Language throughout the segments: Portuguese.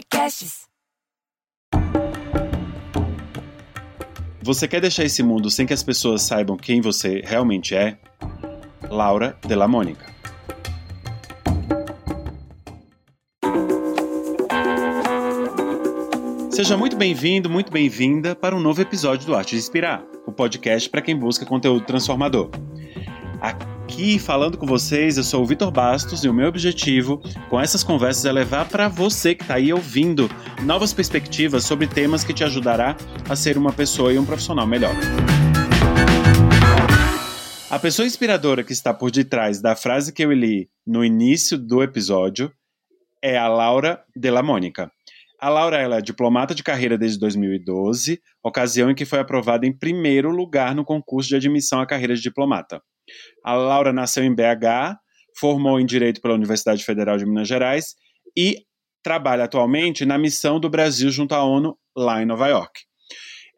Podcasts. Você quer deixar esse mundo sem que as pessoas saibam quem você realmente é? Laura Della Mônica. Seja muito bem-vindo, muito bem-vinda para um novo episódio do Arte de Inspirar, o podcast para quem busca conteúdo transformador. Aqui falando com vocês, eu sou o Vitor Bastos e o meu objetivo com essas conversas é levar para você que está aí ouvindo novas perspectivas sobre temas que te ajudará a ser uma pessoa e um profissional melhor. A pessoa inspiradora que está por detrás da frase que eu li no início do episódio é a Laura Della Mônica. A Laura ela é diplomata de carreira desde 2012, ocasião em que foi aprovada em primeiro lugar no concurso de admissão à carreira de diplomata. A Laura nasceu em BH, formou em Direito pela Universidade Federal de Minas Gerais e trabalha atualmente na missão do Brasil junto à ONU lá em Nova York.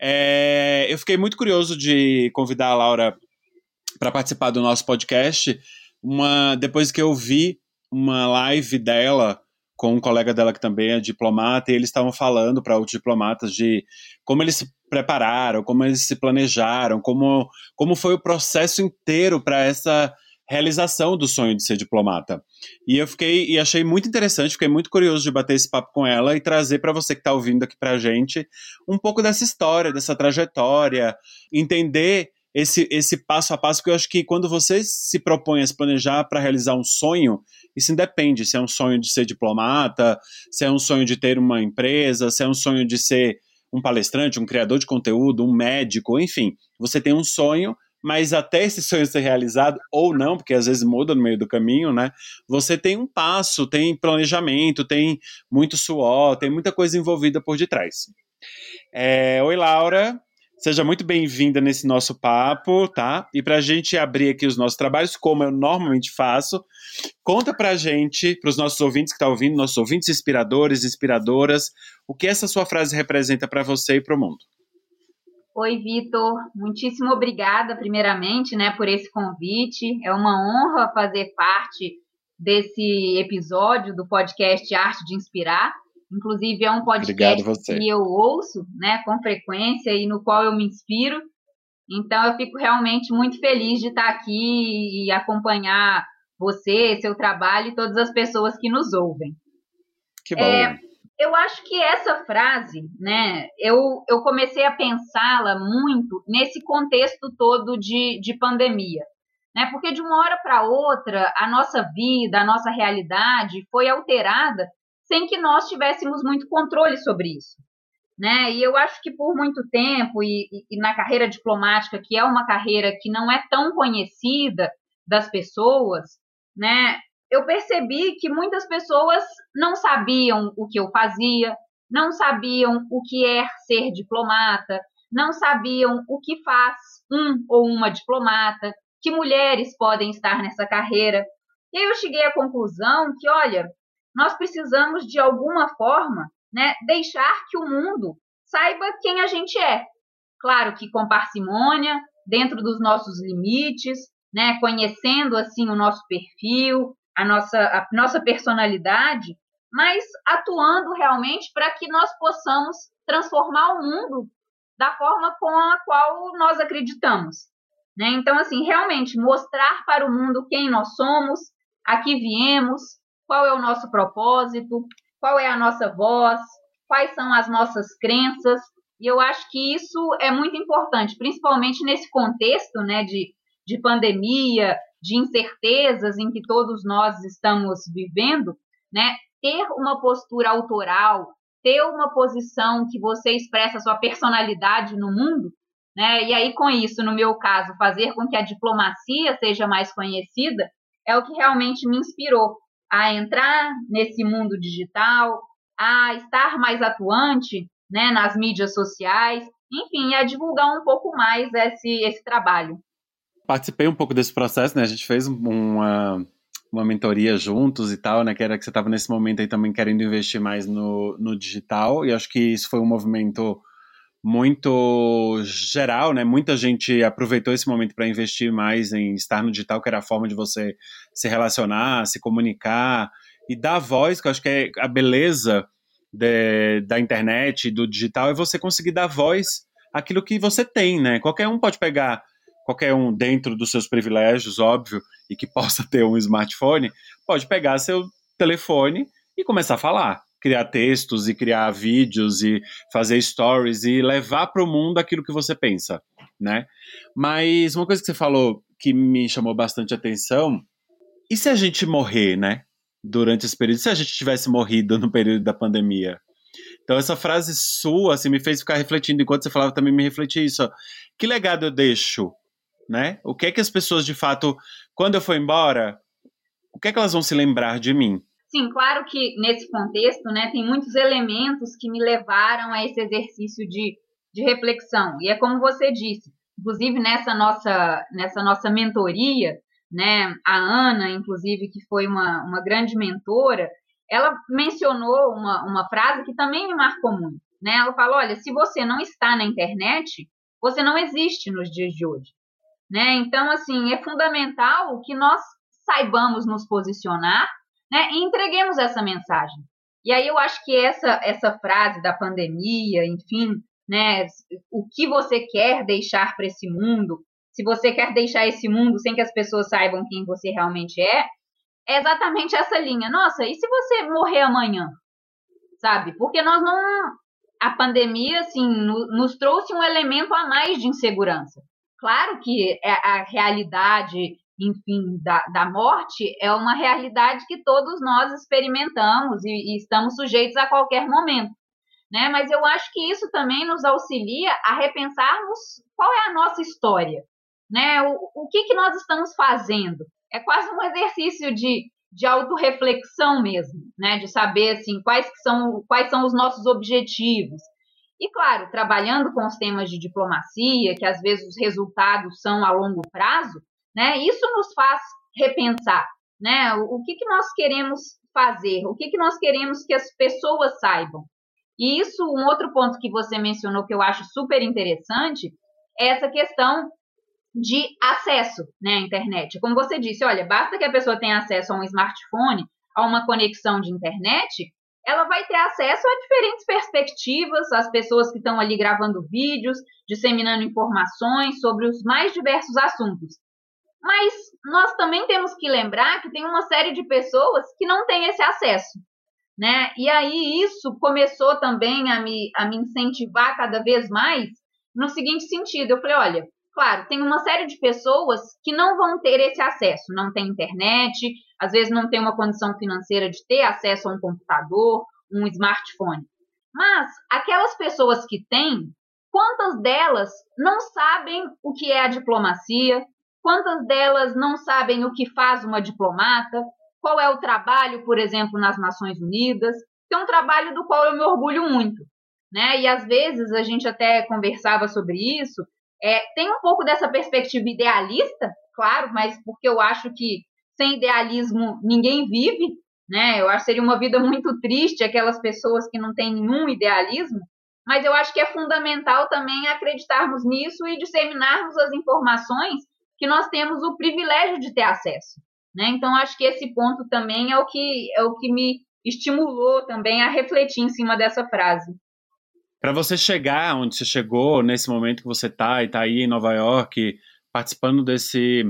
É, eu fiquei muito curioso de convidar a Laura para participar do nosso podcast, uma, depois que eu vi uma live dela com um colega dela que também é diplomata, e eles estavam falando para outros diplomatas de como eles se prepararam, como eles se planejaram, como, como foi o processo inteiro para essa realização do sonho de ser diplomata. E eu fiquei e achei muito interessante, fiquei muito curioso de bater esse papo com ela e trazer para você que está ouvindo aqui para a gente um pouco dessa história, dessa trajetória, entender esse, esse passo a passo, que eu acho que quando você se propõe a se planejar para realizar um sonho, isso independe se é um sonho de ser diplomata, se é um sonho de ter uma empresa, se é um sonho de ser um palestrante, um criador de conteúdo, um médico, enfim. Você tem um sonho, mas até esse sonho ser realizado, ou não, porque às vezes muda no meio do caminho, né? Você tem um passo, tem planejamento, tem muito suor, tem muita coisa envolvida por detrás. É, Oi, Laura. Seja muito bem-vinda nesse nosso papo, tá? E para a gente abrir aqui os nossos trabalhos, como eu normalmente faço, conta para a gente, para os nossos ouvintes que estão tá ouvindo, nossos ouvintes inspiradores, inspiradoras, o que essa sua frase representa para você e para o mundo. Oi, Vitor. Muitíssimo obrigada, primeiramente, né, por esse convite. É uma honra fazer parte desse episódio do podcast Arte de Inspirar. Inclusive, é um podcast que eu ouço né, com frequência e no qual eu me inspiro. Então, eu fico realmente muito feliz de estar aqui e acompanhar você, seu trabalho e todas as pessoas que nos ouvem. Que bom. É, eu acho que essa frase, né, eu, eu comecei a pensá-la muito nesse contexto todo de, de pandemia. Né, porque de uma hora para outra, a nossa vida, a nossa realidade foi alterada sem que nós tivéssemos muito controle sobre isso. Né? E eu acho que por muito tempo, e, e, na carreira diplomática, que é uma carreira que não é tão conhecida das pessoas, né? eu percebi que muitas pessoas não sabiam o que eu fazia, não sabiam o que é ser diplomata, não sabiam o que faz um ou uma diplomata, que mulheres podem estar nessa carreira. E aí eu cheguei à conclusão que, olha, nós precisamos, de alguma forma, né, deixar que o mundo saiba quem a gente é. Claro que com parcimônia, dentro dos nossos limites, né, conhecendo assim o nosso perfil, a nossa, a nossa personalidade, mas atuando realmente para que nós possamos transformar o mundo da forma com a qual nós acreditamos. Né? Então, assim, realmente mostrar para o mundo quem nós somos, aqui viemos, qual é o nosso propósito, qual é a nossa voz, quais são as nossas crenças. E eu acho que isso é muito importante, principalmente nesse contexto né, de, de pandemia, de incertezas em que todos nós estamos vivendo, né? Ter uma postura autoral, ter uma posição que você expressa sua personalidade no mundo, né? E aí, com isso, no meu caso, fazer com que a diplomacia seja mais conhecida, é o que realmente me inspirou a entrar nesse mundo digital, a estar mais atuante né, nas mídias sociais, enfim, a divulgar um pouco mais esse, esse trabalho. Participei um pouco desse processo, né? A gente fez uma, uma mentoria juntos e tal, né? Que era que você estava nesse momento aí também querendo investir mais no, no digital, e acho que isso foi um movimento muito geral, né? Muita gente aproveitou esse momento para investir mais em estar no digital, que era a forma de você se relacionar, se comunicar e dar voz, que eu acho que é a beleza de, da internet, do digital, é você conseguir dar voz àquilo que você tem, né? Qualquer um pode pegar, qualquer um dentro dos seus privilégios, óbvio, e que possa ter um smartphone, pode pegar seu telefone e começar a falar, criar textos e criar vídeos e fazer stories e levar para o mundo aquilo que você pensa, né? Mas uma coisa que você falou que me chamou bastante atenção, e se a gente morrer, né? Durante esse período, se a gente tivesse morrido no período da pandemia? Então essa frase sua assim, me fez ficar refletindo enquanto você falava também me refleti isso. Ó. Que legado eu deixo, né? O que é que as pessoas de fato, quando eu for embora, o que é que elas vão se lembrar de mim? Sim, claro que nesse contexto, né, tem muitos elementos que me levaram a esse exercício de, de reflexão. E é como você disse, inclusive nessa nossa, nessa nossa mentoria, né, a Ana, inclusive, que foi uma, uma grande mentora, ela mencionou uma, uma frase que também me marcou muito. Né? Ela falou: olha, se você não está na internet, você não existe nos dias de hoje. Né? Então, assim, é fundamental que nós saibamos nos posicionar né, e entreguemos essa mensagem. E aí eu acho que essa, essa frase da pandemia, enfim, né, o que você quer deixar para esse mundo, se você quer deixar esse mundo sem que as pessoas saibam quem você realmente é, é exatamente essa linha. Nossa, e se você morrer amanhã? Sabe? Porque nós não. A pandemia, assim, no, nos trouxe um elemento a mais de insegurança. Claro que é a realidade enfim, da, da morte é uma realidade que todos nós experimentamos e, e estamos sujeitos a qualquer momento. Né? Mas eu acho que isso também nos auxilia a repensarmos qual é a nossa história, né? O, o que, que nós estamos fazendo? É quase um exercício de, de autorreflexão mesmo, né? De saber assim quais são quais são os nossos objetivos. E claro, trabalhando com os temas de diplomacia, que às vezes os resultados são a longo prazo, né? Isso nos faz repensar, né? O, o que, que nós queremos fazer? O que, que nós queremos que as pessoas saibam? E isso, um outro ponto que você mencionou que eu acho super interessante, é essa questão de acesso né, à internet. Como você disse, olha, basta que a pessoa tenha acesso a um smartphone, a uma conexão de internet, ela vai ter acesso a diferentes perspectivas, as pessoas que estão ali gravando vídeos, disseminando informações sobre os mais diversos assuntos. Mas nós também temos que lembrar que tem uma série de pessoas que não têm esse acesso. Né? E aí isso começou também a me, a me incentivar cada vez mais no seguinte sentido. Eu falei, olha, claro, tem uma série de pessoas que não vão ter esse acesso, não tem internet, às vezes não tem uma condição financeira de ter acesso a um computador, um smartphone. Mas aquelas pessoas que têm, quantas delas não sabem o que é a diplomacia, Quantas delas não sabem o que faz uma diplomata? Qual é o trabalho, por exemplo, nas Nações Unidas? Que é um trabalho do qual eu me orgulho muito. Né? E às vezes a gente até conversava sobre isso. É, tem um pouco dessa perspectiva idealista, claro, mas porque eu acho que sem idealismo ninguém vive, né? Eu acho que seria uma vida muito triste aquelas pessoas que não têm nenhum idealismo, mas eu acho que é fundamental também acreditarmos nisso e disseminarmos as informações que nós temos o privilégio de ter acesso. Né? Então, acho que esse ponto também é o que, é o que me estimulou também a refletir em cima dessa frase. Para você chegar onde você chegou, nesse momento que você está e está aí em Nova York, participando desse.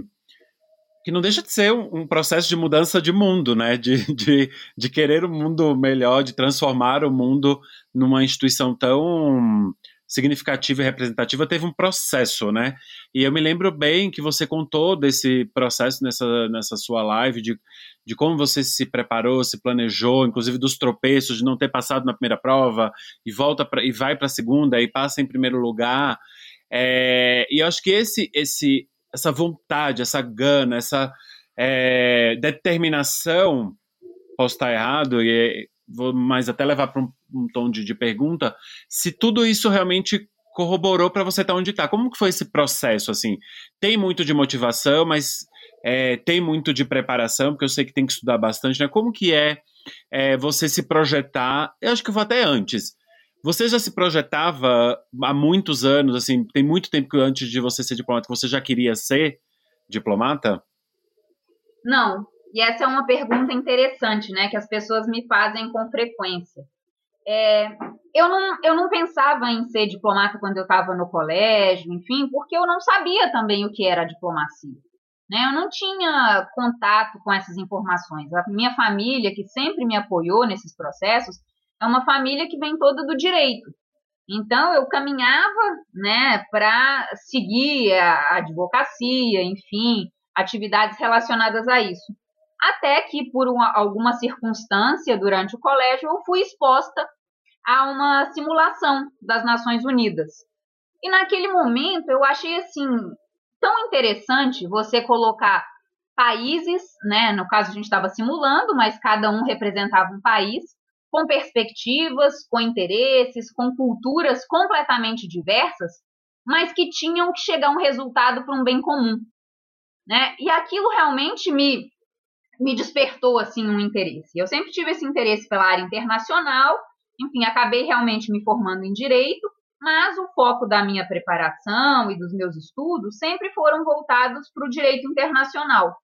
que não deixa de ser um, processo de mudança de mundo, né? De, de, de querer um mundo melhor, de transformar o mundo numa instituição tão significativa e representativa teve um processo, né? E eu me lembro bem que você contou desse processo nessa, nessa sua live, de, de como você se preparou, se planejou, inclusive dos tropeços, de não ter passado na primeira prova e volta pra, e vai para a segunda e passa em primeiro lugar. É, e eu acho que esse, esse, essa vontade, essa gana, essa é, determinação, posso estar errado, e vou mais até levar para um, um, tom de, de, pergunta, se tudo isso realmente corroborou para você estar tá onde está. Como que foi esse processo, assim? Tem muito de motivação, mas é, tem muito de preparação, porque eu sei que tem que estudar bastante, né? Como que é, é você se projetar, eu acho que eu vou até antes, você já se projetava há muitos anos, assim, tem muito tempo que antes de você ser diplomata, você já queria ser diplomata? Não, e essa é uma pergunta interessante, né, que as pessoas me fazem com frequência. É, eu, não, eu não pensava em ser diplomata quando eu estava no colégio, enfim, porque eu não sabia também o que era diplomacia. Né? Eu não tinha contato com essas informações. A minha família, que sempre me apoiou nesses processos, é uma família que vem toda do direito. Então, eu caminhava né, para seguir a advocacia, enfim, atividades relacionadas a isso. Até que, por uma, alguma circunstância durante o colégio, eu fui exposta a uma simulação das Nações Unidas. E naquele momento eu achei assim tão interessante você colocar países, né? No caso a gente estava simulando, mas cada um representava um país com perspectivas, com interesses, com culturas completamente diversas, mas que tinham que chegar a um resultado para um bem comum, né? E aquilo realmente me me despertou assim um interesse. Eu sempre tive esse interesse pela área internacional, enfim, acabei realmente me formando em direito, mas o foco da minha preparação e dos meus estudos sempre foram voltados para o direito internacional.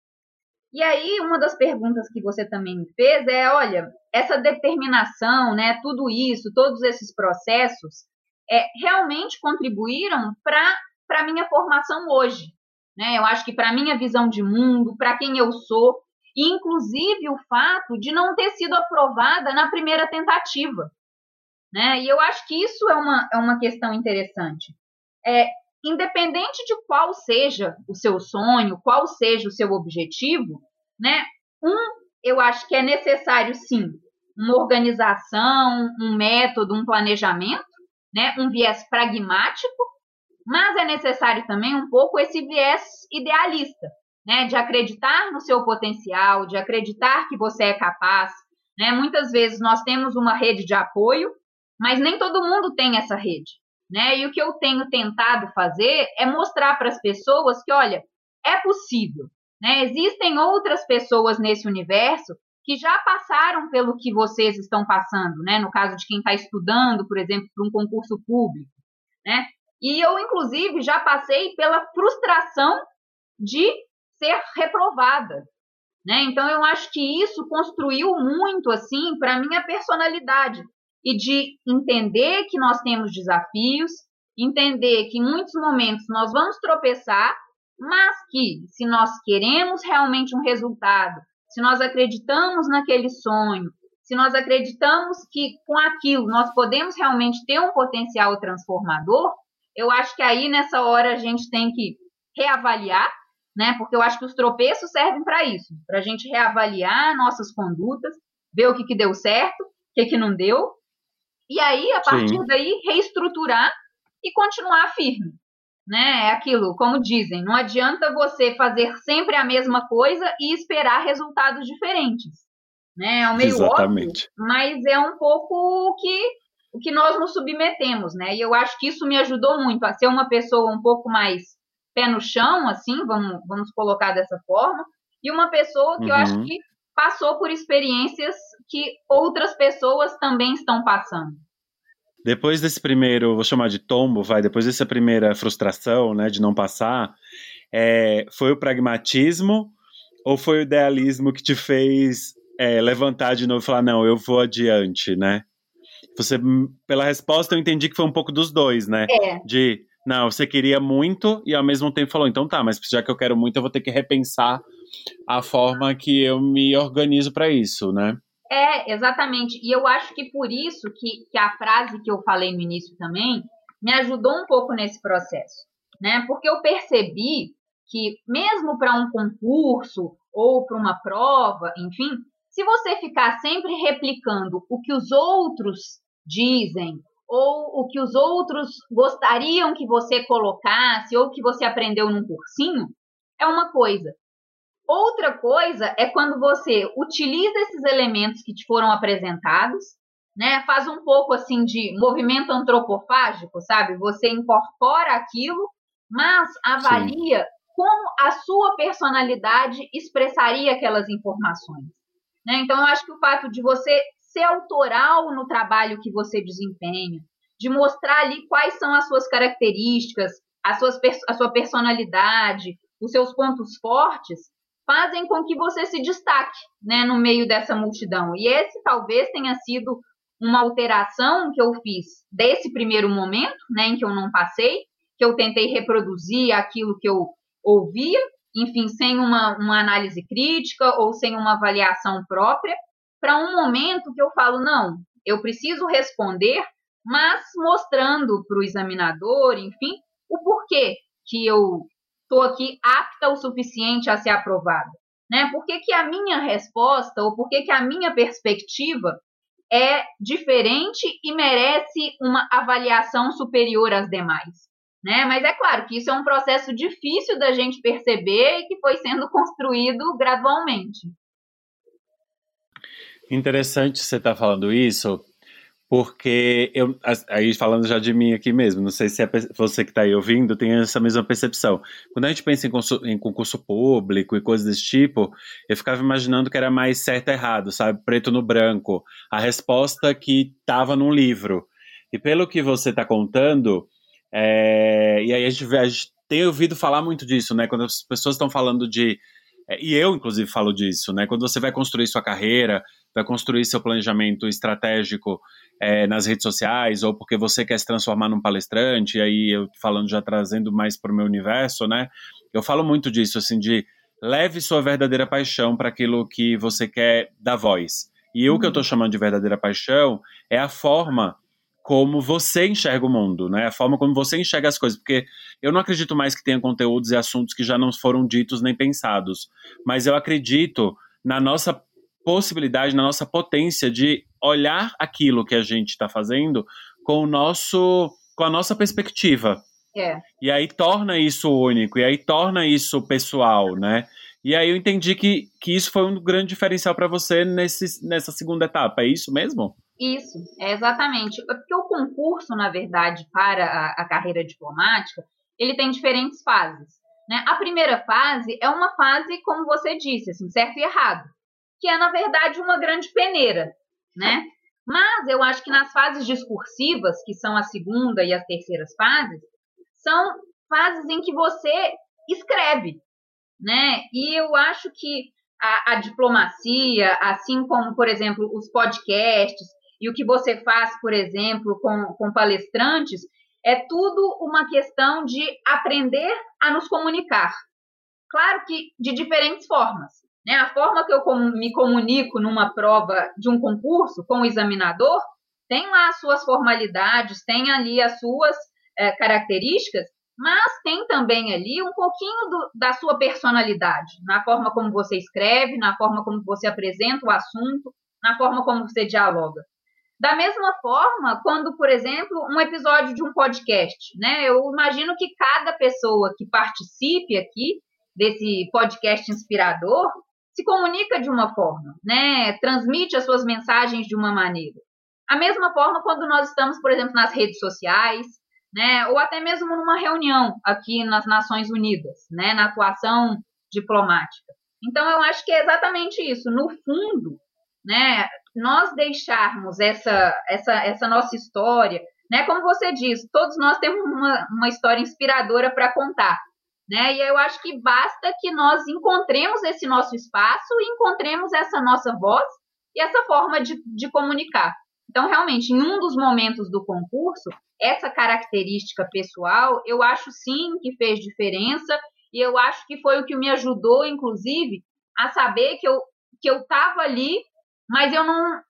E aí, uma das perguntas que você também me fez é: olha, essa determinação, né, tudo isso, todos esses processos, é, realmente contribuíram para a minha formação hoje. Né? Eu acho que para a minha visão de mundo, para quem eu sou, inclusive o fato de não ter sido aprovada na primeira tentativa. Né? E eu acho que isso é uma, é uma questão interessante. É, independente de qual seja o seu sonho, qual seja o seu objetivo, né? Um, eu acho que é necessário sim uma organização, um método, um planejamento, né? Um viés pragmático, mas é necessário também um pouco esse viés idealista, né? De acreditar no seu potencial, de acreditar que você é capaz, né? Muitas vezes nós temos uma rede de apoio, mas nem todo mundo tem essa rede. Né? E o que eu tenho tentado fazer é mostrar para as pessoas que, olha, é possível. Né? Existem outras pessoas nesse universo que já passaram pelo que vocês estão passando, né? No caso de quem está estudando, por exemplo, para um concurso público, né? E eu, inclusive, já passei pela frustração de ser reprovada, né? Então, eu acho que isso construiu muito, assim, para minha personalidade, e de entender que nós temos desafios, entender que em muitos momentos nós vamos tropeçar, mas que se nós queremos realmente um resultado, se nós acreditamos naquele sonho, se nós acreditamos que com aquilo nós podemos realmente ter um potencial transformador, eu acho que aí nessa hora a gente tem que reavaliar, né? Porque eu acho que os tropeços servem para isso, para a gente reavaliar nossas condutas, ver o que, que deu certo, o que, que não deu, e aí, a partir Sim. daí, reestruturar e continuar firme. Né? É aquilo, como dizem, não adianta você fazer sempre a mesma coisa e esperar resultados diferentes. Né? É um meio Exatamente. óbvio, mas é um pouco o que, o que nós nos submetemos, né? E eu acho que isso me ajudou muito a ser uma pessoa um pouco mais pé no chão, assim, vamos, vamos colocar dessa forma, e uma pessoa que uhum. eu acho uhum. que passou por experiências que outras pessoas também estão passando. Depois desse primeiro, vou chamar de tombo, vai, depois dessa primeira frustração, né, de não passar, é, foi o pragmatismo ou foi o idealismo que te fez é, levantar de novo e falar, não, eu vou adiante, né? Você, pela resposta, eu entendi que foi um pouco dos dois, né? É. De, não, você queria muito e ao mesmo tempo falou, então tá, mas já que eu quero muito, eu vou ter que repensar a forma que eu me organizo para isso, né? É, exatamente. E eu acho que por isso que, que a frase que eu falei no início também me ajudou um pouco nesse processo, né? Porque eu percebi que mesmo para um concurso ou para uma prova, enfim, se você ficar sempre replicando o que os outros dizem ou o que os outros gostariam que você colocasse ou que você aprendeu num cursinho, é uma coisa. Outra coisa é quando você utiliza esses elementos que te foram apresentados, né? Faz um pouco assim de movimento antropofágico, sabe? Você incorpora aquilo, mas avalia Sim. como a sua personalidade expressaria aquelas informações. Né? Então, eu acho que o fato de você ser autoral no trabalho que você desempenha, de mostrar ali quais são as suas características, as suas, a sua personalidade, os seus pontos fortes, fazem com que você se destaque né, no meio dessa multidão. E esse talvez tenha sido uma alteração que eu fiz desse primeiro momento, né, em que eu não passei, que eu tentei reproduzir aquilo que eu ouvia, enfim, sem uma, uma análise crítica ou sem uma avaliação própria, para um momento que eu falo, não, eu preciso responder, mas mostrando para o examinador, enfim, o porquê que eu estou aqui apta o suficiente a ser aprovada. Né? Por que, que a minha resposta ou por que, que a minha perspectiva é diferente e merece uma avaliação superior às demais? Né? Mas é claro que isso é um processo difícil da gente perceber e que foi sendo construído gradualmente. Interessante você estar tá falando isso, porque eu, aí falando já de mim aqui mesmo, não sei se é você que está aí ouvindo tem essa mesma percepção. Quando a gente pensa em, concurso, em concurso público e coisas desse tipo, eu ficava imaginando que era mais certo e errado, sabe, preto no branco, a resposta que estava num livro. E pelo que você está contando, é, e aí a gente, a gente tem ouvido falar muito disso, né? Quando as pessoas estão falando de. É, e eu, inclusive, falo disso, né? Quando você vai construir sua carreira, vai construir seu planejamento estratégico é, nas redes sociais, ou porque você quer se transformar num palestrante, e aí eu falando já trazendo mais para o meu universo, né? Eu falo muito disso, assim, de leve sua verdadeira paixão para aquilo que você quer dar voz. E o que eu estou uhum. chamando de verdadeira paixão é a forma como você enxerga o mundo, né? A forma como você enxerga as coisas, porque eu não acredito mais que tenha conteúdos e assuntos que já não foram ditos nem pensados, mas eu acredito na nossa possibilidade, na nossa potência de olhar aquilo que a gente está fazendo com o nosso, com a nossa perspectiva. É. E aí torna isso único, e aí torna isso pessoal, né? E aí eu entendi que, que isso foi um grande diferencial para você nesse, nessa segunda etapa, é isso mesmo? Isso, é exatamente. Porque o concurso, na verdade, para a, a carreira diplomática, ele tem diferentes fases. Né? A primeira fase é uma fase, como você disse, assim, certo e errado, que é, na verdade, uma grande peneira. Né? Mas eu acho que nas fases discursivas, que são a segunda e as terceiras fases, são fases em que você escreve. Né? E eu acho que a, a diplomacia, assim como, por exemplo, os podcasts, e o que você faz, por exemplo, com, com palestrantes, é tudo uma questão de aprender a nos comunicar. Claro que de diferentes formas. Né? A forma que eu me comunico numa prova de um concurso com o examinador tem lá as suas formalidades, tem ali as suas é, características, mas tem também ali um pouquinho do, da sua personalidade, na forma como você escreve, na forma como você apresenta o assunto, na forma como você dialoga. Da mesma forma, quando, por exemplo, um episódio de um podcast, né? Eu imagino que cada pessoa que participe aqui desse podcast inspirador se comunica de uma forma, né? Transmite as suas mensagens de uma maneira. A mesma forma quando nós estamos, por exemplo, nas redes sociais, né? Ou até mesmo numa reunião aqui nas Nações Unidas, né? Na atuação diplomática. Então, eu acho que é exatamente isso. No fundo, né? Nós deixarmos essa, essa, essa nossa história, né? Como você diz, todos nós temos uma, uma história inspiradora para contar, né? E eu acho que basta que nós encontremos esse nosso espaço encontremos essa nossa voz e essa forma de, de comunicar. Então, realmente, em um dos momentos do concurso, essa característica pessoal, eu acho sim que fez diferença e eu acho que foi o que me ajudou, inclusive, a saber que eu que eu estava ali mas eu não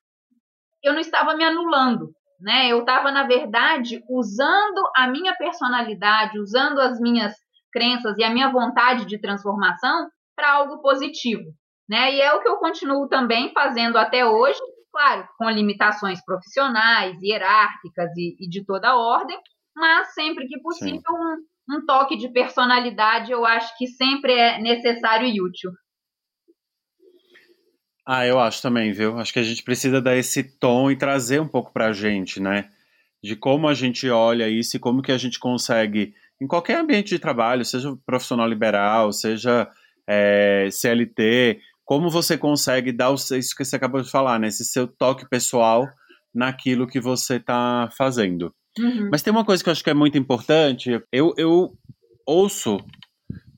eu não estava me anulando, né? Eu estava na verdade usando a minha personalidade, usando as minhas crenças e a minha vontade de transformação para algo positivo, né? E é o que eu continuo também fazendo até hoje, claro, com limitações profissionais, hierárquicas e, e de toda ordem, mas sempre que possível um, um toque de personalidade eu acho que sempre é necessário e útil. Ah, eu acho também, viu? Acho que a gente precisa dar esse tom e trazer um pouco pra gente, né? De como a gente olha isso e como que a gente consegue, em qualquer ambiente de trabalho, seja profissional liberal, seja é, CLT, como você consegue dar o, isso que você acabou de falar, né? Esse seu toque pessoal naquilo que você está fazendo. Uhum. Mas tem uma coisa que eu acho que é muito importante. Eu, eu ouço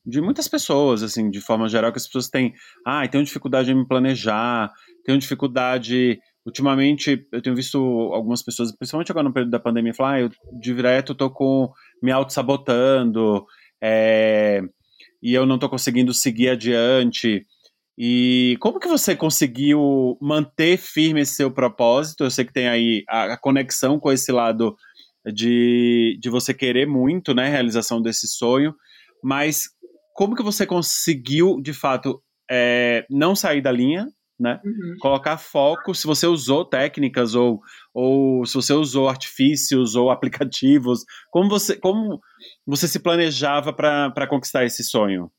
de muitas pessoas, assim, de forma geral, que as pessoas têm, ah, tenho dificuldade em me planejar, tenho dificuldade ultimamente eu tenho visto algumas pessoas, principalmente agora no período da pandemia, falar, ah, eu direto tô com me auto-sabotando, é, e eu não tô conseguindo seguir adiante. E como que você conseguiu manter firme esse seu propósito? Eu sei que tem aí a, a conexão com esse lado de, de você querer muito, né, realização desse sonho, mas como que você conseguiu, de fato, é, não sair da linha, né? Uhum. Colocar foco, se você usou técnicas ou, ou se você usou artifícios ou aplicativos, como você, como você se planejava para conquistar esse sonho?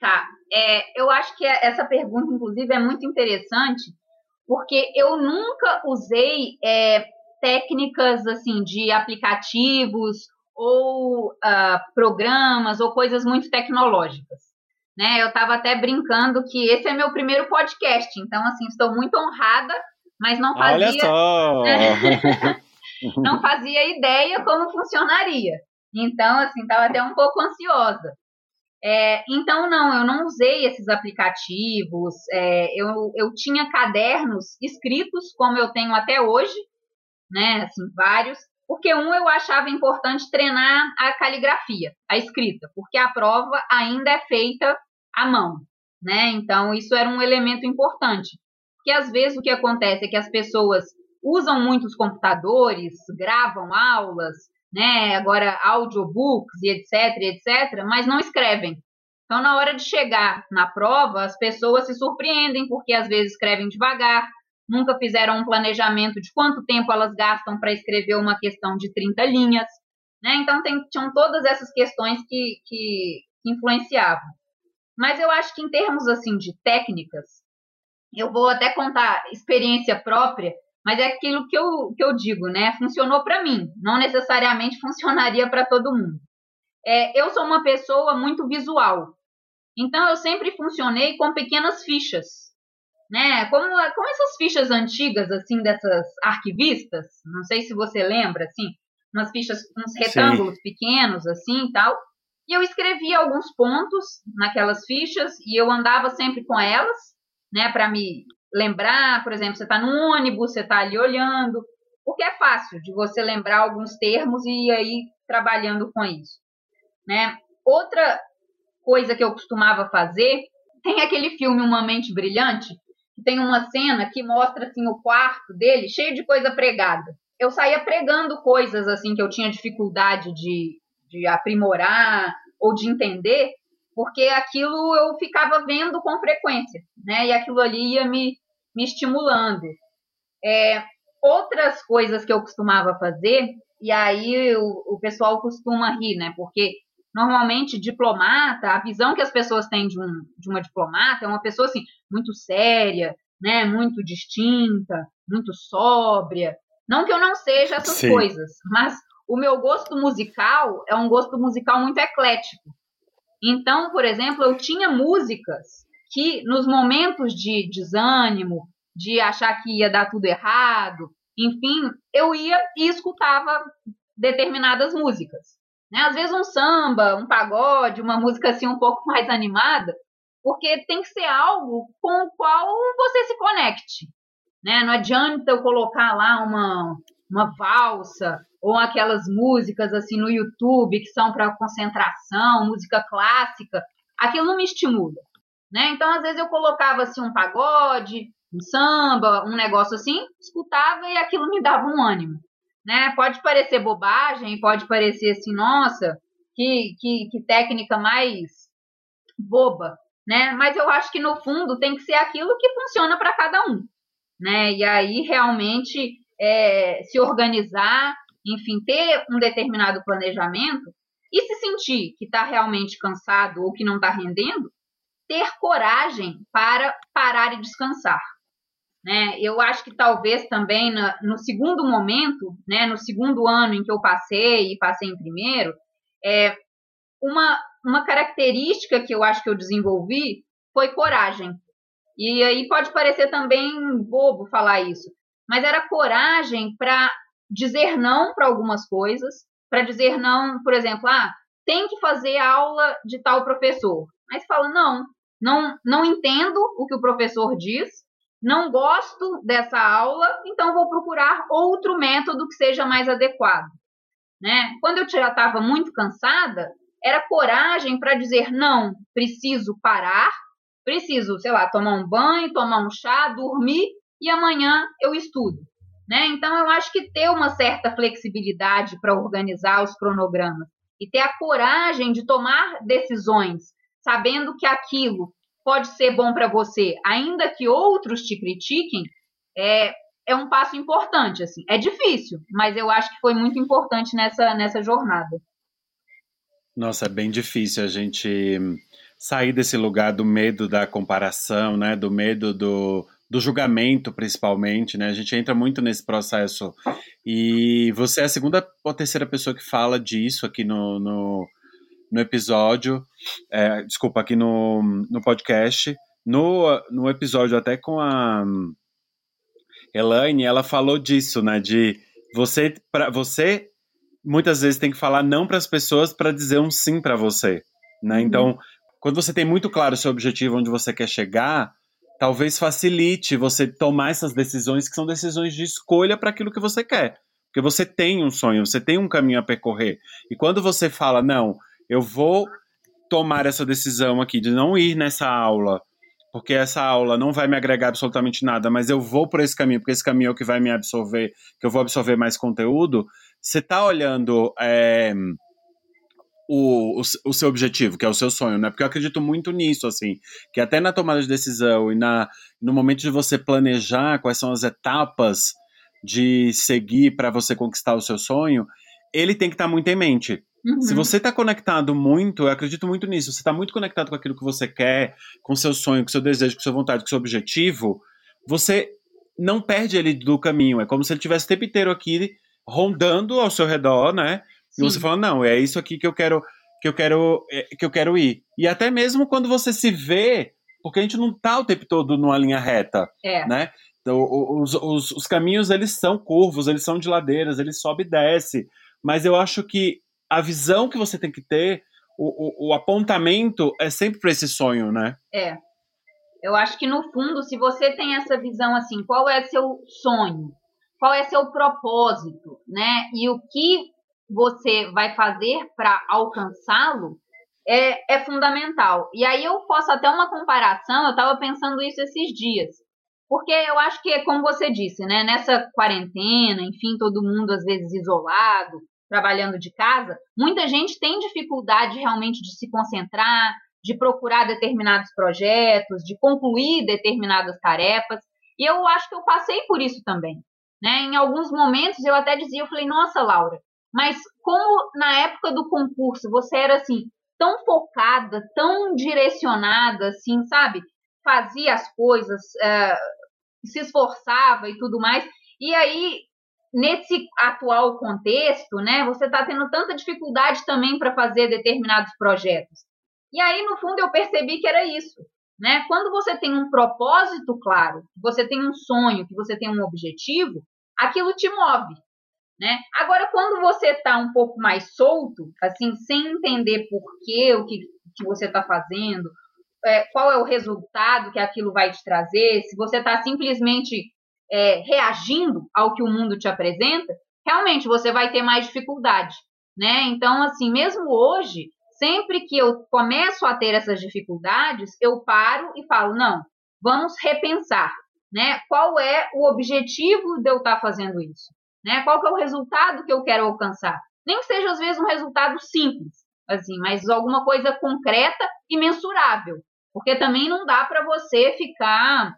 Tá, é, eu acho que essa pergunta, inclusive, é muito interessante, porque eu nunca usei é, técnicas assim de aplicativos ou uh, programas ou coisas muito tecnológicas. Né? Eu estava até brincando que esse é meu primeiro podcast, então assim estou muito honrada, mas não fazia, Olha só. não fazia ideia como funcionaria. Então assim estava até um pouco ansiosa. É, então não, eu não usei esses aplicativos. É, eu, eu tinha cadernos escritos como eu tenho até hoje, né? Assim vários porque um eu achava importante treinar a caligrafia, a escrita, porque a prova ainda é feita à mão, né? Então isso era um elemento importante. Porque às vezes o que acontece é que as pessoas usam muitos computadores, gravam aulas, né? Agora audiobooks e etc, etc, mas não escrevem. Então na hora de chegar na prova, as pessoas se surpreendem porque às vezes escrevem devagar, nunca fizeram um planejamento de quanto tempo elas gastam para escrever uma questão de 30 linhas. Né? Então, tem, tinham todas essas questões que, que, influenciavam. Mas eu acho que em termos assim de técnicas, eu vou até contar experiência própria, mas é aquilo que eu, que eu digo, né? Funcionou para mim, não necessariamente funcionaria para todo mundo. É, eu sou uma pessoa muito visual, então eu sempre funcionei com pequenas fichas né? Como, como essas fichas antigas, assim, dessas arquivistas, não sei se você lembra, assim, umas fichas, uns retângulos Sim. pequenos, assim, e tal. E eu escrevia alguns pontos naquelas fichas e eu andava sempre com elas, né, para me lembrar, por exemplo, você está no ônibus, você está ali olhando, porque é fácil de você lembrar alguns termos e aí trabalhando com isso, né? Outra coisa que eu costumava fazer, tem aquele filme Uma Mente Brilhante, tem uma cena que mostra assim o quarto dele cheio de coisa pregada. Eu saía pregando coisas assim que eu tinha dificuldade de, de aprimorar ou de entender, porque aquilo eu ficava vendo com frequência, né? E aquilo ali ia me, me estimulando. É, outras coisas que eu costumava fazer, e aí o, o pessoal costuma rir, né? Porque normalmente diplomata, a visão que as pessoas têm de, um, de uma diplomata é uma pessoa assim muito séria, né, muito distinta, muito sóbria. Não que eu não seja essas Sim. coisas, mas o meu gosto musical é um gosto musical muito eclético. Então, por exemplo, eu tinha músicas que nos momentos de desânimo, de achar que ia dar tudo errado, enfim, eu ia e escutava determinadas músicas. Né? Às vezes um samba, um pagode, uma música assim um pouco mais animada, porque tem que ser algo com o qual você se conecte. Né? Não adianta eu colocar lá uma, uma valsa ou aquelas músicas assim no YouTube que são para concentração, música clássica, aquilo não me estimula. Né? Então, às vezes eu colocava assim um pagode, um samba, um negócio assim, escutava e aquilo me dava um ânimo né? Pode parecer bobagem, pode parecer assim, nossa, que, que, que técnica mais boba, né? Mas eu acho que no fundo tem que ser aquilo que funciona para cada um, né? E aí realmente é, se organizar, enfim, ter um determinado planejamento e se sentir que está realmente cansado ou que não está rendendo, ter coragem para parar e descansar. Né? Eu acho que talvez também no segundo momento, né, no segundo ano em que eu passei e passei em primeiro, é, uma, uma característica que eu acho que eu desenvolvi foi coragem. E aí pode parecer também bobo falar isso, mas era coragem para dizer não para algumas coisas, para dizer não, por exemplo, ah, tem que fazer aula de tal professor. Mas fala, não, não, não entendo o que o professor diz, não gosto dessa aula, então vou procurar outro método que seja mais adequado. Né? Quando eu já estava muito cansada, era coragem para dizer não, preciso parar, preciso, sei lá, tomar um banho, tomar um chá, dormir e amanhã eu estudo. Né? Então, eu acho que ter uma certa flexibilidade para organizar os cronogramas e ter a coragem de tomar decisões, sabendo que aquilo pode ser bom para você, ainda que outros te critiquem, é, é um passo importante. Assim. É difícil, mas eu acho que foi muito importante nessa, nessa jornada. Nossa, é bem difícil a gente sair desse lugar do medo da comparação, né? Do medo do, do julgamento, principalmente, né? A gente entra muito nesse processo. E você é a segunda ou terceira pessoa que fala disso aqui no, no, no episódio. É, desculpa, aqui no, no podcast. No, no episódio até com a Elaine, ela falou disso, né? De você, para você muitas vezes tem que falar não para as pessoas para dizer um sim para você, né? Uhum. Então, quando você tem muito claro o seu objetivo, onde você quer chegar, talvez facilite você tomar essas decisões que são decisões de escolha para aquilo que você quer. Porque você tem um sonho, você tem um caminho a percorrer. E quando você fala, não, eu vou tomar essa decisão aqui de não ir nessa aula, porque essa aula não vai me agregar absolutamente nada, mas eu vou por esse caminho, porque esse caminho é o que vai me absorver, que eu vou absorver mais conteúdo, você está olhando é, o, o, o, seu objetivo, que é o seu sonho, né? Porque eu acredito muito nisso, assim, que até na tomada de decisão e na, no momento de você planejar quais são as etapas de seguir para você conquistar o seu sonho, ele tem que estar tá muito em mente. Uhum. Se você está conectado muito, eu acredito muito nisso, você está muito conectado com aquilo que você quer, com o seu sonho, com o seu desejo, com sua vontade, com o seu objetivo, você não perde ele do caminho. É como se ele tivesse o tempo inteiro aqui rondando ao seu redor, né? Sim. E você fala, não, é isso aqui que eu quero que eu quero é, que eu quero ir. E até mesmo quando você se vê, porque a gente não tá o tempo todo numa linha reta, é. né? Então, os, os, os caminhos eles são curvos, eles são de ladeiras, eles sobe e desce. Mas eu acho que a visão que você tem que ter, o, o, o apontamento é sempre para esse sonho, né? É. Eu acho que no fundo, se você tem essa visão assim, qual é seu sonho? Qual é seu propósito, né? E o que você vai fazer para alcançá-lo é, é fundamental. E aí eu posso até uma comparação, eu estava pensando isso esses dias. Porque eu acho que, como você disse, né, nessa quarentena, enfim, todo mundo às vezes isolado, trabalhando de casa, muita gente tem dificuldade realmente de se concentrar, de procurar determinados projetos, de concluir determinadas tarefas. E eu acho que eu passei por isso também. Né? Em alguns momentos eu até dizia, eu falei, nossa, Laura, mas como na época do concurso você era assim tão focada, tão direcionada, assim, sabe? Fazia as coisas, uh, se esforçava e tudo mais. E aí, nesse atual contexto, né, você está tendo tanta dificuldade também para fazer determinados projetos. E aí, no fundo, eu percebi que era isso. Né? Quando você tem um propósito claro, você tem um sonho, que você tem um objetivo, aquilo te move. Né? Agora, quando você está um pouco mais solto, assim, sem entender por quê, o que, que você está fazendo, é, qual é o resultado que aquilo vai te trazer, se você está simplesmente é, reagindo ao que o mundo te apresenta, realmente você vai ter mais dificuldade. Né? Então, assim, mesmo hoje, sempre que eu começo a ter essas dificuldades, eu paro e falo, não, vamos repensar, né? Qual é o objetivo de eu estar fazendo isso? Né? Qual é o resultado que eu quero alcançar? Nem que seja às vezes um resultado simples, assim, mas alguma coisa concreta e mensurável, porque também não dá para você ficar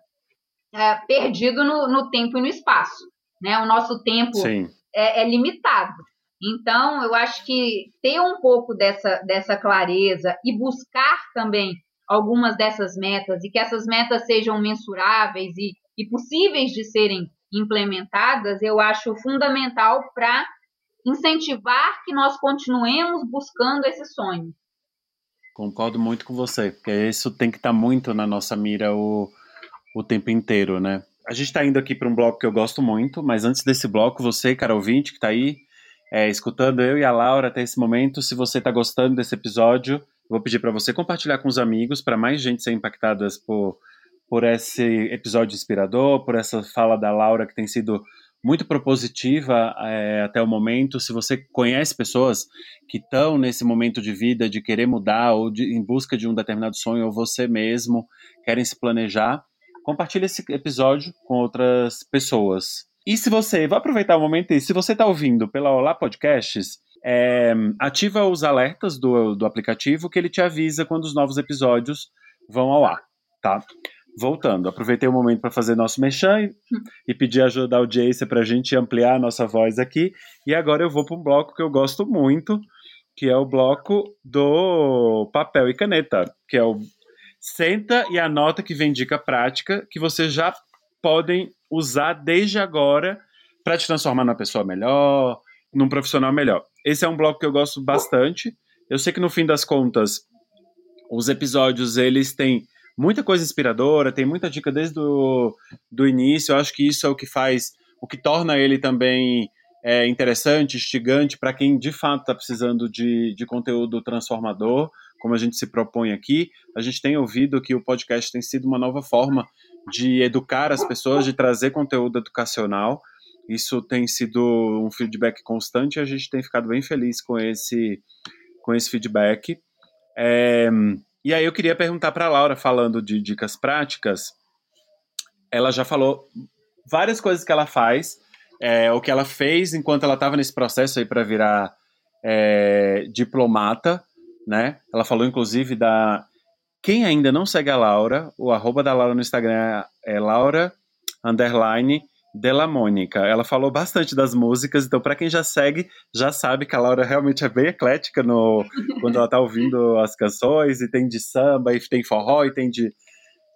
é, perdido no, no, tempo e no espaço, né? O nosso tempo é, é, limitado. Então, eu acho que ter um pouco dessa, dessa clareza e buscar também algumas dessas metas e que essas metas sejam mensuráveis e, e possíveis de serem implementadas, eu acho fundamental para incentivar que nós continuemos buscando esse sonho. Concordo muito com você, porque isso tem que estar tá muito na nossa mira o, o tempo inteiro, né? A gente está indo aqui para um bloco que eu gosto muito, mas antes desse bloco, você, cara ouvinte, que está aí é, escutando eu e a Laura até esse momento, se você está gostando desse episódio, vou pedir para você compartilhar com os amigos, para mais gente ser impactada por, por esse episódio inspirador, por essa fala da Laura que tem sido muito propositiva é, até o momento. Se você conhece pessoas que estão nesse momento de vida de querer mudar ou de, em busca de um determinado sonho, ou você mesmo querem se planejar, compartilhe esse episódio com outras pessoas. E se você, vou aproveitar o momento e se você está ouvindo pela Olá Podcasts, é, ativa os alertas do, do aplicativo que ele te avisa quando os novos episódios vão ao ar, tá? voltando, aproveitei o momento para fazer nosso mechan e, e pedir ajuda da audiência para a gente ampliar a nossa voz aqui. E agora eu vou para um bloco que eu gosto muito, que é o bloco do papel e caneta, que é o senta e anota que vem dica prática que vocês já podem usar desde agora para te transformar numa pessoa melhor, num profissional melhor. Esse é um bloco que eu gosto bastante. Eu sei que no fim das contas os episódios eles têm muita coisa inspiradora, tem muita dica desde o do início. Eu acho que isso é o que faz, o que torna ele também é, interessante, instigante para quem de fato está precisando de, de conteúdo transformador, como a gente se propõe aqui. A gente tem ouvido que o podcast tem sido uma nova forma de educar as pessoas, de trazer conteúdo educacional. Isso tem sido um feedback constante e a gente tem ficado bem feliz com esse, com esse feedback. É, e aí eu queria perguntar para a Laura, falando de dicas práticas, ela já falou várias coisas que ela faz, é, o que ela fez enquanto ela estava nesse processo aí para virar é, diplomata, né? Ela falou inclusive da quem ainda não segue a Laura, o arroba da Laura no Instagram é Laura underline Della Mônica. Ela falou bastante das músicas, então para quem já segue, já sabe que a Laura realmente é bem eclética no, quando ela tá ouvindo as canções, e tem de samba, e tem forró, e tem de,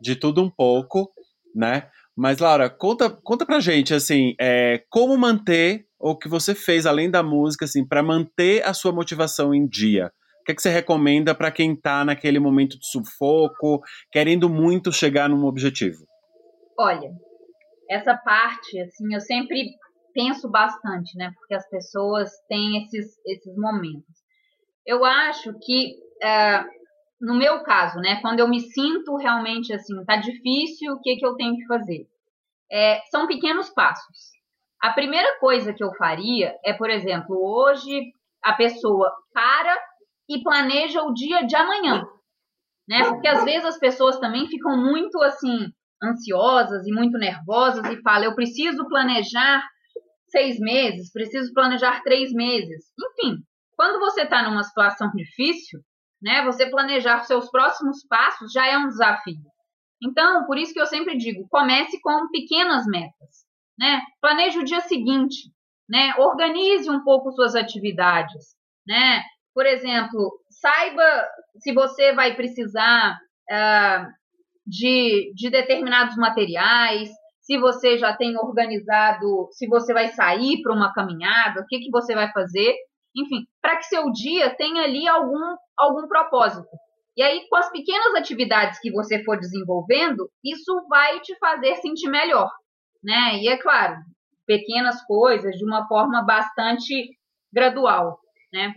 de tudo um pouco, né? Mas, Laura, conta, conta pra gente, assim, é, como manter o que você fez além da música, assim, para manter a sua motivação em dia. O que, é que você recomenda para quem tá naquele momento de sufoco, querendo muito chegar num objetivo? Olha, essa parte, assim, eu sempre penso bastante, né? Porque as pessoas têm esses, esses momentos. Eu acho que, é, no meu caso, né? Quando eu me sinto realmente assim, tá difícil, o que, que eu tenho que fazer? É, são pequenos passos. A primeira coisa que eu faria é, por exemplo, hoje a pessoa para e planeja o dia de amanhã, né? Porque às vezes as pessoas também ficam muito assim, ansiosas e muito nervosas e fala: eu preciso planejar seis meses, preciso planejar três meses. Enfim, quando você está numa situação difícil, né, você planejar seus próximos passos já é um desafio. Então, por isso que eu sempre digo: comece com pequenas metas. Né? Planeje o dia seguinte, né? organize um pouco suas atividades. Né? Por exemplo, saiba se você vai precisar. Uh, de, de determinados materiais, se você já tem organizado, se você vai sair para uma caminhada, o que, que você vai fazer, enfim, para que seu dia tenha ali algum, algum propósito. E aí, com as pequenas atividades que você for desenvolvendo, isso vai te fazer sentir melhor, né? E é claro, pequenas coisas de uma forma bastante gradual, né?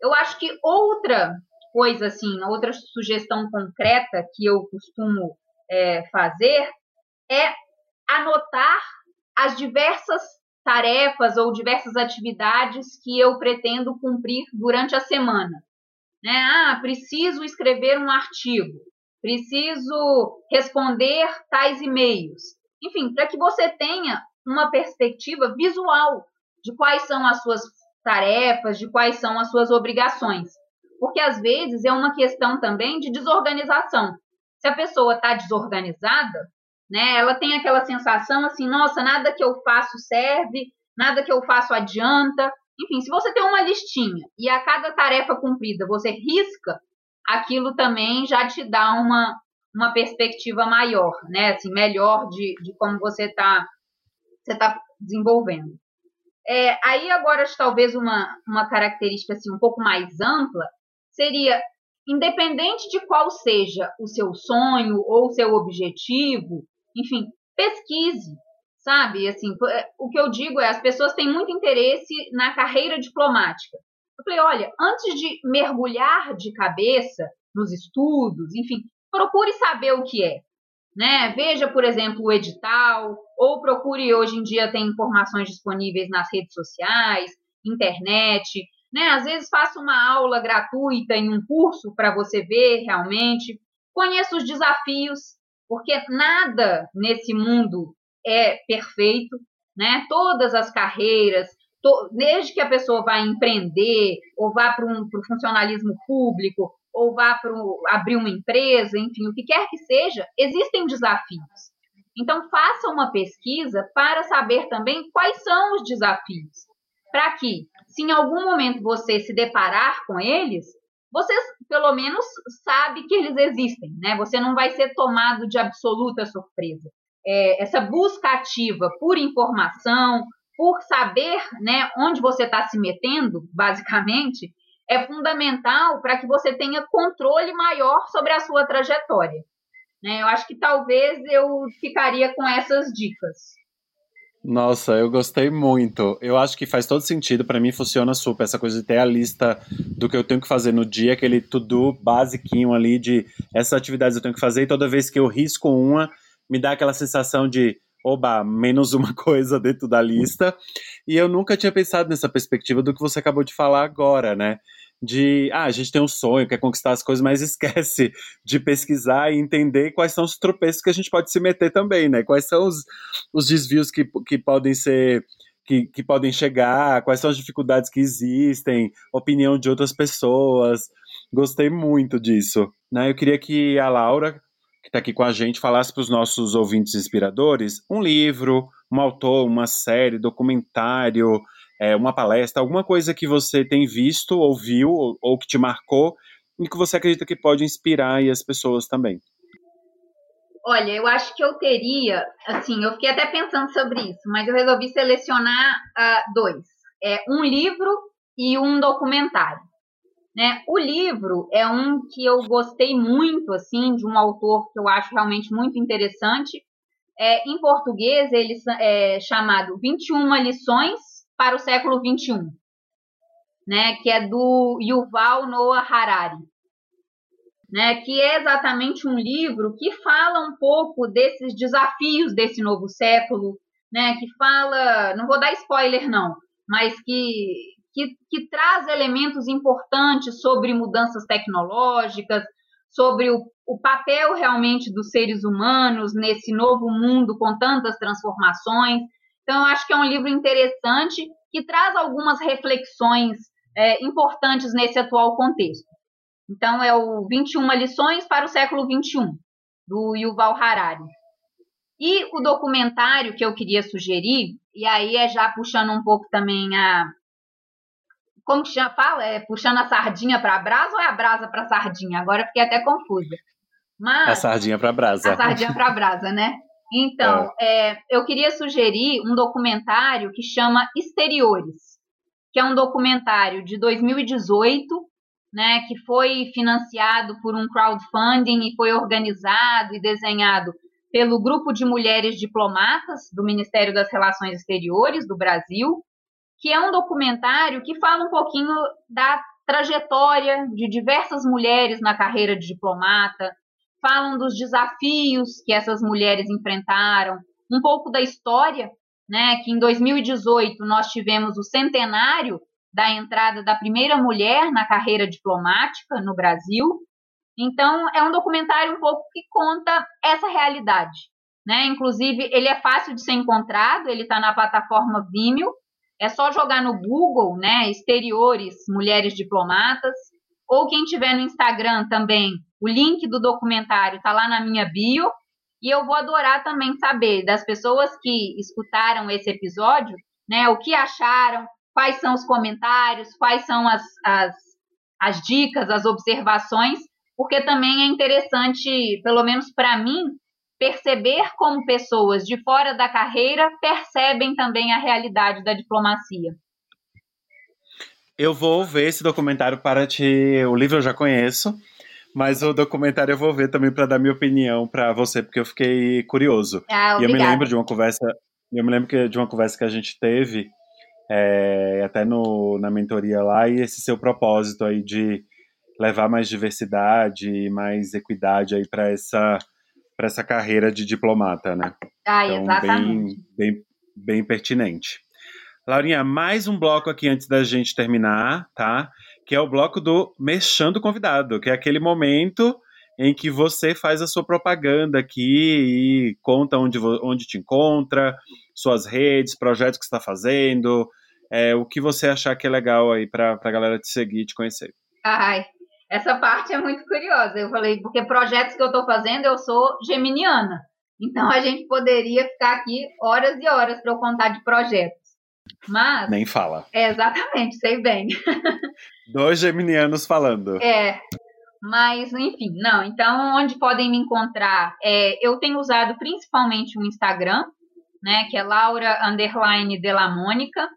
Eu acho que outra coisa assim, outra sugestão concreta que eu costumo é, fazer é anotar as diversas tarefas ou diversas atividades que eu pretendo cumprir durante a semana. Né? Ah, preciso escrever um artigo, preciso responder tais e-mails. Enfim, para que você tenha uma perspectiva visual de quais são as suas tarefas, de quais são as suas obrigações porque às vezes é uma questão também de desorganização. Se a pessoa está desorganizada, né, ela tem aquela sensação assim, nossa, nada que eu faço serve, nada que eu faço adianta. Enfim, se você tem uma listinha e a cada tarefa cumprida você risca, aquilo também já te dá uma, uma perspectiva maior, né? Assim, melhor de, de como você está você tá desenvolvendo. É, aí agora talvez uma, uma característica assim, um pouco mais ampla seria independente de qual seja o seu sonho ou o seu objetivo, enfim, pesquise, sabe? Assim, é, o que eu digo é as pessoas têm muito interesse na carreira diplomática. Eu falei, olha, antes de mergulhar de cabeça nos estudos, enfim, procure saber o que é. Né? Veja, por exemplo, o edital, ou procure hoje em dia tem informações disponíveis nas redes sociais, internet, né? Às vezes faça uma aula gratuita em um curso para você ver realmente. Conheça os desafios, porque nada nesse mundo é perfeito, né? Todas as carreiras, desde que a pessoa vá empreender, ou vá para um, funcionalismo público, ou vá para abrir uma empresa, enfim, o que quer que seja, existem desafios. Então, faça uma pesquisa para saber também quais são os desafios, para que, se em algum momento você se deparar com eles, você pelo menos sabe que eles existem, né? Você não vai ser tomado de absoluta surpresa. É, essa busca ativa por informação, por saber né, onde você está se metendo, basicamente, é fundamental para que você tenha controle maior sobre a sua trajetória. Né? Eu acho que talvez eu ficaria com essas dicas. Nossa, eu gostei muito. Eu acho que faz todo sentido. Para mim funciona super essa coisa de ter a lista do que eu tenho que fazer no dia, aquele tudo basiquinho ali de essas atividades eu tenho que fazer e toda vez que eu risco uma, me dá aquela sensação de oba, menos uma coisa dentro da lista. E eu nunca tinha pensado nessa perspectiva do que você acabou de falar agora, né? De ah, a gente tem um sonho, quer conquistar as coisas, mas esquece de pesquisar e entender quais são os tropeços que a gente pode se meter também, né? Quais são os, os desvios que, que podem ser que, que podem chegar, quais são as dificuldades que existem, opinião de outras pessoas. Gostei muito disso. Né? Eu queria que a Laura, que está aqui com a gente, falasse para os nossos ouvintes inspiradores um livro, um autor, uma série, documentário, é, uma palestra, alguma coisa que você tem visto, ouviu ou, ou que te marcou e que você acredita que pode inspirar as pessoas também? Olha, eu acho que eu teria, assim, eu fiquei até pensando sobre isso, mas eu resolvi selecionar uh, dois: é, um livro e um documentário. Né? O livro é um que eu gostei muito, assim, de um autor que eu acho realmente muito interessante. É, em português, ele é chamado 21 lições para o século XXI, né, que é do Yuval Noah Harari, né, que é exatamente um livro que fala um pouco desses desafios desse novo século, né, que fala, não vou dar spoiler não, mas que, que, que traz elementos importantes sobre mudanças tecnológicas, sobre o, o papel realmente dos seres humanos nesse novo mundo com tantas transformações, então, eu acho que é um livro interessante que traz algumas reflexões é, importantes nesse atual contexto. Então, é o 21 lições para o século 21, do Yuval Harari. E o documentário que eu queria sugerir, e aí é já puxando um pouco também a. Como que chama, fala? É puxando a sardinha para a brasa ou é a brasa para a sardinha? Agora fiquei até confusa. Mas, a sardinha para a brasa. A sardinha para a brasa, né? Então, é. É, eu queria sugerir um documentário que chama Exteriores, que é um documentário de 2018, né, que foi financiado por um crowdfunding e foi organizado e desenhado pelo Grupo de Mulheres Diplomatas do Ministério das Relações Exteriores do Brasil, que é um documentário que fala um pouquinho da trajetória de diversas mulheres na carreira de diplomata, falam dos desafios que essas mulheres enfrentaram, um pouco da história, né, que em 2018 nós tivemos o centenário da entrada da primeira mulher na carreira diplomática no Brasil. Então, é um documentário um pouco que conta essa realidade. Né? Inclusive, ele é fácil de ser encontrado, ele está na plataforma Vimeo. É só jogar no Google, né? Exteriores Mulheres Diplomatas. Ou quem tiver no Instagram também, o link do documentário está lá na minha bio. E eu vou adorar também saber das pessoas que escutaram esse episódio, né, o que acharam, quais são os comentários, quais são as, as, as dicas, as observações, porque também é interessante, pelo menos para mim, perceber como pessoas de fora da carreira percebem também a realidade da diplomacia. Eu vou ver esse documentário para te. O livro eu já conheço, mas o documentário eu vou ver também para dar minha opinião para você, porque eu fiquei curioso. Ah, e eu me lembro de uma conversa, eu me lembro que, de uma conversa que a gente teve, é, até no, na mentoria lá, e esse seu propósito aí de levar mais diversidade, mais equidade aí para essa para essa carreira de diplomata, né? Ah, então, exatamente. Bem, bem, bem pertinente. Laurinha, mais um bloco aqui antes da gente terminar, tá? Que é o bloco do Mexendo Convidado, que é aquele momento em que você faz a sua propaganda aqui e conta onde, onde te encontra, suas redes, projetos que está fazendo, é, o que você achar que é legal aí para a galera te seguir e te conhecer. Ai, essa parte é muito curiosa. Eu falei, porque projetos que eu estou fazendo, eu sou geminiana. Então a gente poderia ficar aqui horas e horas para eu contar de projetos. Mas. Nem fala. É, exatamente, sei bem. Dois geminianos falando. É. Mas, enfim, não. Então, onde podem me encontrar? É, eu tenho usado principalmente o Instagram, né? Que é Laura Underline Delamônica.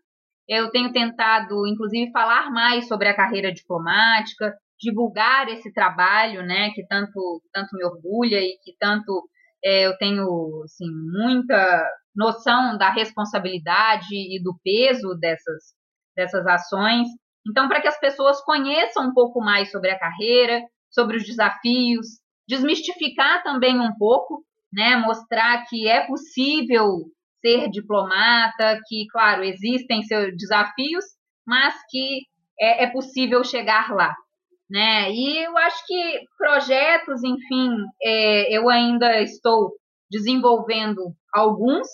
Eu tenho tentado, inclusive, falar mais sobre a carreira diplomática, divulgar esse trabalho, né? Que tanto, tanto me orgulha e que tanto é, eu tenho assim, muita noção da responsabilidade e do peso dessas, dessas ações. Então, para que as pessoas conheçam um pouco mais sobre a carreira, sobre os desafios, desmistificar também um pouco, né, mostrar que é possível ser diplomata, que, claro, existem seus desafios, mas que é, é possível chegar lá né? E eu acho que projetos, enfim, é, eu ainda estou desenvolvendo alguns,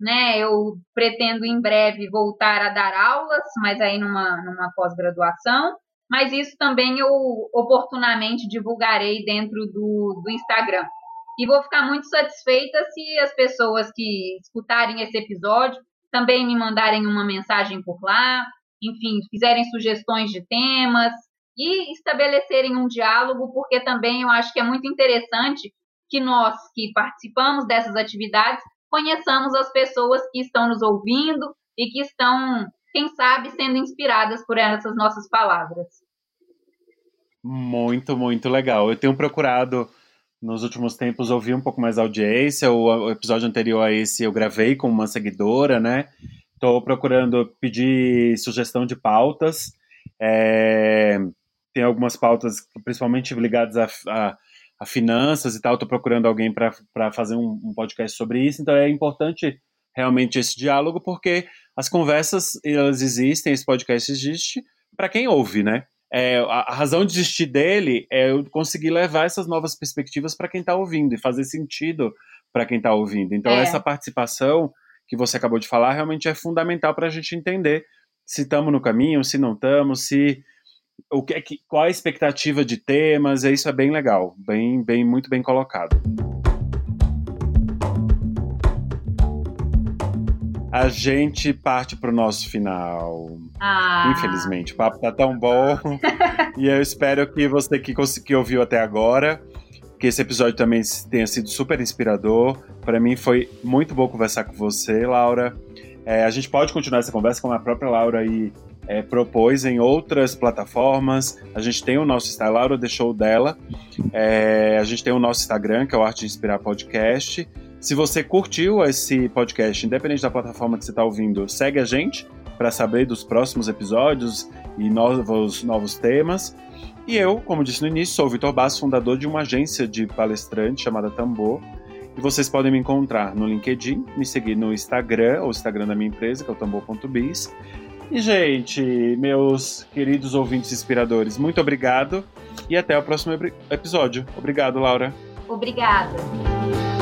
né? Eu pretendo em breve voltar a dar aulas, mas aí numa, numa pós-graduação. Mas isso também eu oportunamente divulgarei dentro do, do Instagram. E vou ficar muito satisfeita se as pessoas que escutarem esse episódio também me mandarem uma mensagem por lá, enfim, fizerem sugestões de temas, e estabelecerem um diálogo, porque também eu acho que é muito interessante que nós que participamos dessas atividades conheçamos as pessoas que estão nos ouvindo e que estão, quem sabe, sendo inspiradas por essas nossas palavras. Muito, muito legal. Eu tenho procurado nos últimos tempos ouvir um pouco mais a audiência. O, episódio anterior a esse eu gravei com uma seguidora, né? Estou procurando pedir sugestão de pautas. É, tem algumas pautas, principalmente ligadas a, a, a finanças e tal. Estou procurando alguém para fazer um, um, podcast sobre isso. Então é importante realmente esse diálogo, porque as conversas elas existem, esse podcast existe para quem ouve, né? É, a, a, razão de existir dele é eu conseguir levar essas novas perspectivas para quem está ouvindo e fazer sentido para quem está ouvindo. Então, é. essa participação que você acabou de falar realmente é fundamental para a gente entender se estamos no caminho, se não estamos, se o que, é qual a expectativa de temas, é isso é bem legal, bem, bem, muito bem colocado. A gente parte para o nosso final. Ah. Infelizmente, o papo tá tão bom. e eu espero que você que, que ouviu até agora, que esse episódio também tenha sido super inspirador. Para mim foi muito bom conversar com você, Laura. É, a gente pode continuar essa conversa com a própria Laura aí é, propôs em outras plataformas. A gente tem o nosso Instagram, Laura deixou dela. É, a gente tem o nosso Instagram, que é o Arte de Inspirar Podcast. Se você curtiu esse podcast, independente da plataforma que você está ouvindo, segue a gente para saber dos próximos episódios e novos, novos temas. E eu, como disse no início, sou o Vitor Basso, fundador de uma agência de palestrante chamada Tambor. E vocês podem me encontrar no LinkedIn, me seguir no Instagram, ou Instagram da minha empresa, que é o tambor.biz. E, gente, meus queridos ouvintes inspiradores, muito obrigado e até o próximo episódio. Obrigado, Laura. Obrigada.